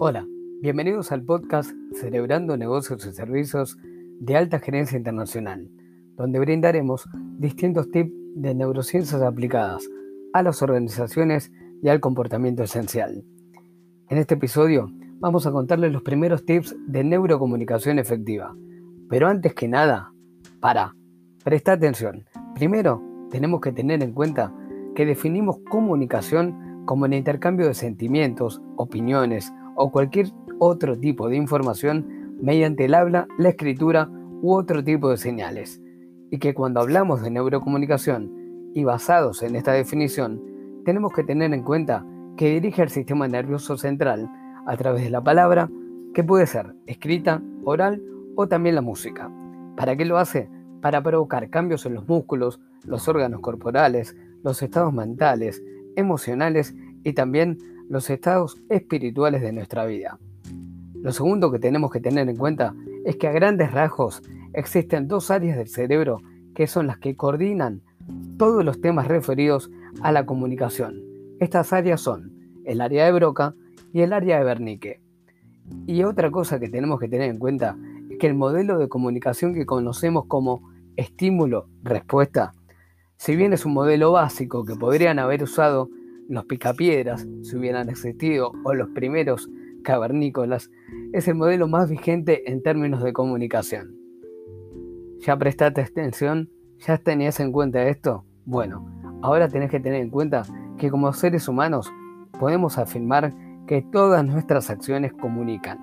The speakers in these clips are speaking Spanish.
Hola, bienvenidos al podcast Celebrando Negocios y Servicios de Alta Gerencia Internacional, donde brindaremos distintos tips de neurociencias aplicadas a las organizaciones y al comportamiento esencial. En este episodio vamos a contarles los primeros tips de neurocomunicación efectiva. Pero antes que nada, para, presta atención. Primero, tenemos que tener en cuenta que definimos comunicación como el intercambio de sentimientos, opiniones, o cualquier otro tipo de información mediante el habla, la escritura u otro tipo de señales. Y que cuando hablamos de neurocomunicación y basados en esta definición, tenemos que tener en cuenta que dirige el sistema nervioso central a través de la palabra, que puede ser escrita, oral o también la música. ¿Para qué lo hace? Para provocar cambios en los músculos, los órganos corporales, los estados mentales, emocionales y también los estados espirituales de nuestra vida. Lo segundo que tenemos que tener en cuenta es que a grandes rasgos existen dos áreas del cerebro que son las que coordinan todos los temas referidos a la comunicación. Estas áreas son el área de Broca y el área de Wernicke. Y otra cosa que tenemos que tener en cuenta es que el modelo de comunicación que conocemos como estímulo-respuesta, si bien es un modelo básico que podrían haber usado los picapiedras, si hubieran existido, o los primeros cavernícolas, es el modelo más vigente en términos de comunicación. ¿Ya prestaste atención? ¿Ya tenías en cuenta esto? Bueno, ahora tenés que tener en cuenta que como seres humanos podemos afirmar que todas nuestras acciones comunican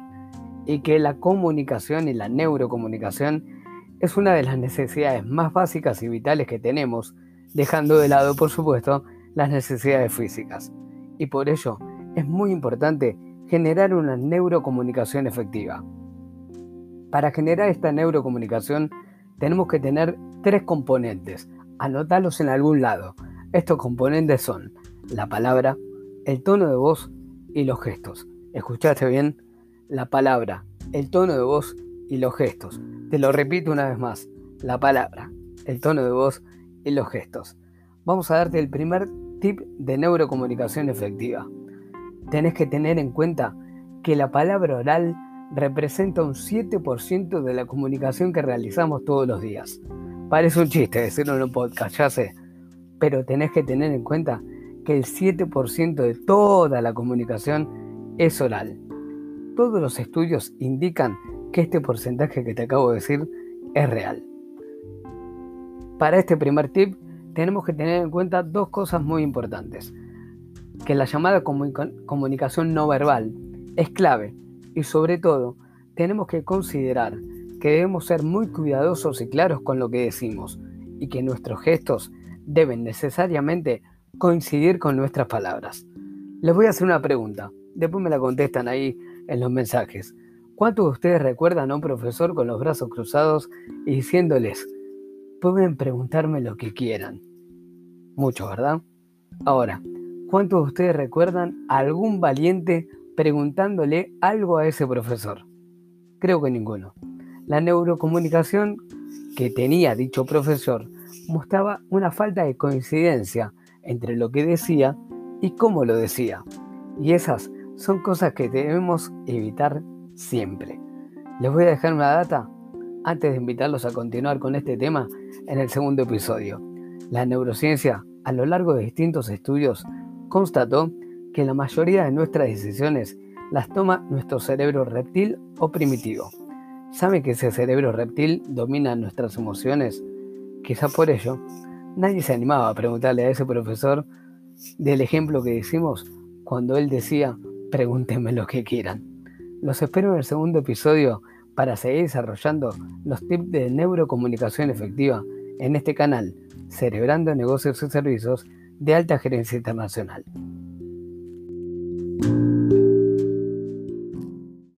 y que la comunicación y la neurocomunicación es una de las necesidades más básicas y vitales que tenemos, dejando de lado, por supuesto, las necesidades físicas. Y por ello es muy importante generar una neurocomunicación efectiva. Para generar esta neurocomunicación tenemos que tener tres componentes. Anotarlos en algún lado. Estos componentes son la palabra, el tono de voz y los gestos. ¿Escuchaste bien? La palabra, el tono de voz y los gestos. Te lo repito una vez más. La palabra, el tono de voz y los gestos. Vamos a darte el primer tip de neurocomunicación efectiva. Tenés que tener en cuenta que la palabra oral representa un 7% de la comunicación que realizamos todos los días. Parece un chiste decirlo en un podcast, ya sé, pero tenés que tener en cuenta que el 7% de toda la comunicación es oral. Todos los estudios indican que este porcentaje que te acabo de decir es real. Para este primer tip tenemos que tener en cuenta dos cosas muy importantes. Que la llamada comunicación no verbal es clave y sobre todo tenemos que considerar que debemos ser muy cuidadosos y claros con lo que decimos y que nuestros gestos deben necesariamente coincidir con nuestras palabras. Les voy a hacer una pregunta, después me la contestan ahí en los mensajes. ¿Cuántos de ustedes recuerdan a un profesor con los brazos cruzados y diciéndoles, pueden preguntarme lo que quieran. Mucho, ¿verdad? Ahora, ¿cuántos de ustedes recuerdan a algún valiente preguntándole algo a ese profesor? Creo que ninguno. La neurocomunicación que tenía dicho profesor mostraba una falta de coincidencia entre lo que decía y cómo lo decía. Y esas son cosas que debemos evitar siempre. Les voy a dejar una data antes de invitarlos a continuar con este tema en el segundo episodio. La neurociencia, a lo largo de distintos estudios, constató que la mayoría de nuestras decisiones las toma nuestro cerebro reptil o primitivo. ¿Sabe que ese cerebro reptil domina nuestras emociones? Quizá por ello, nadie se animaba a preguntarle a ese profesor del ejemplo que decimos cuando él decía, pregúntenme lo que quieran. Los espero en el segundo episodio para seguir desarrollando los tips de neurocomunicación efectiva en este canal, Celebrando Negocios y Servicios de Alta Gerencia Internacional.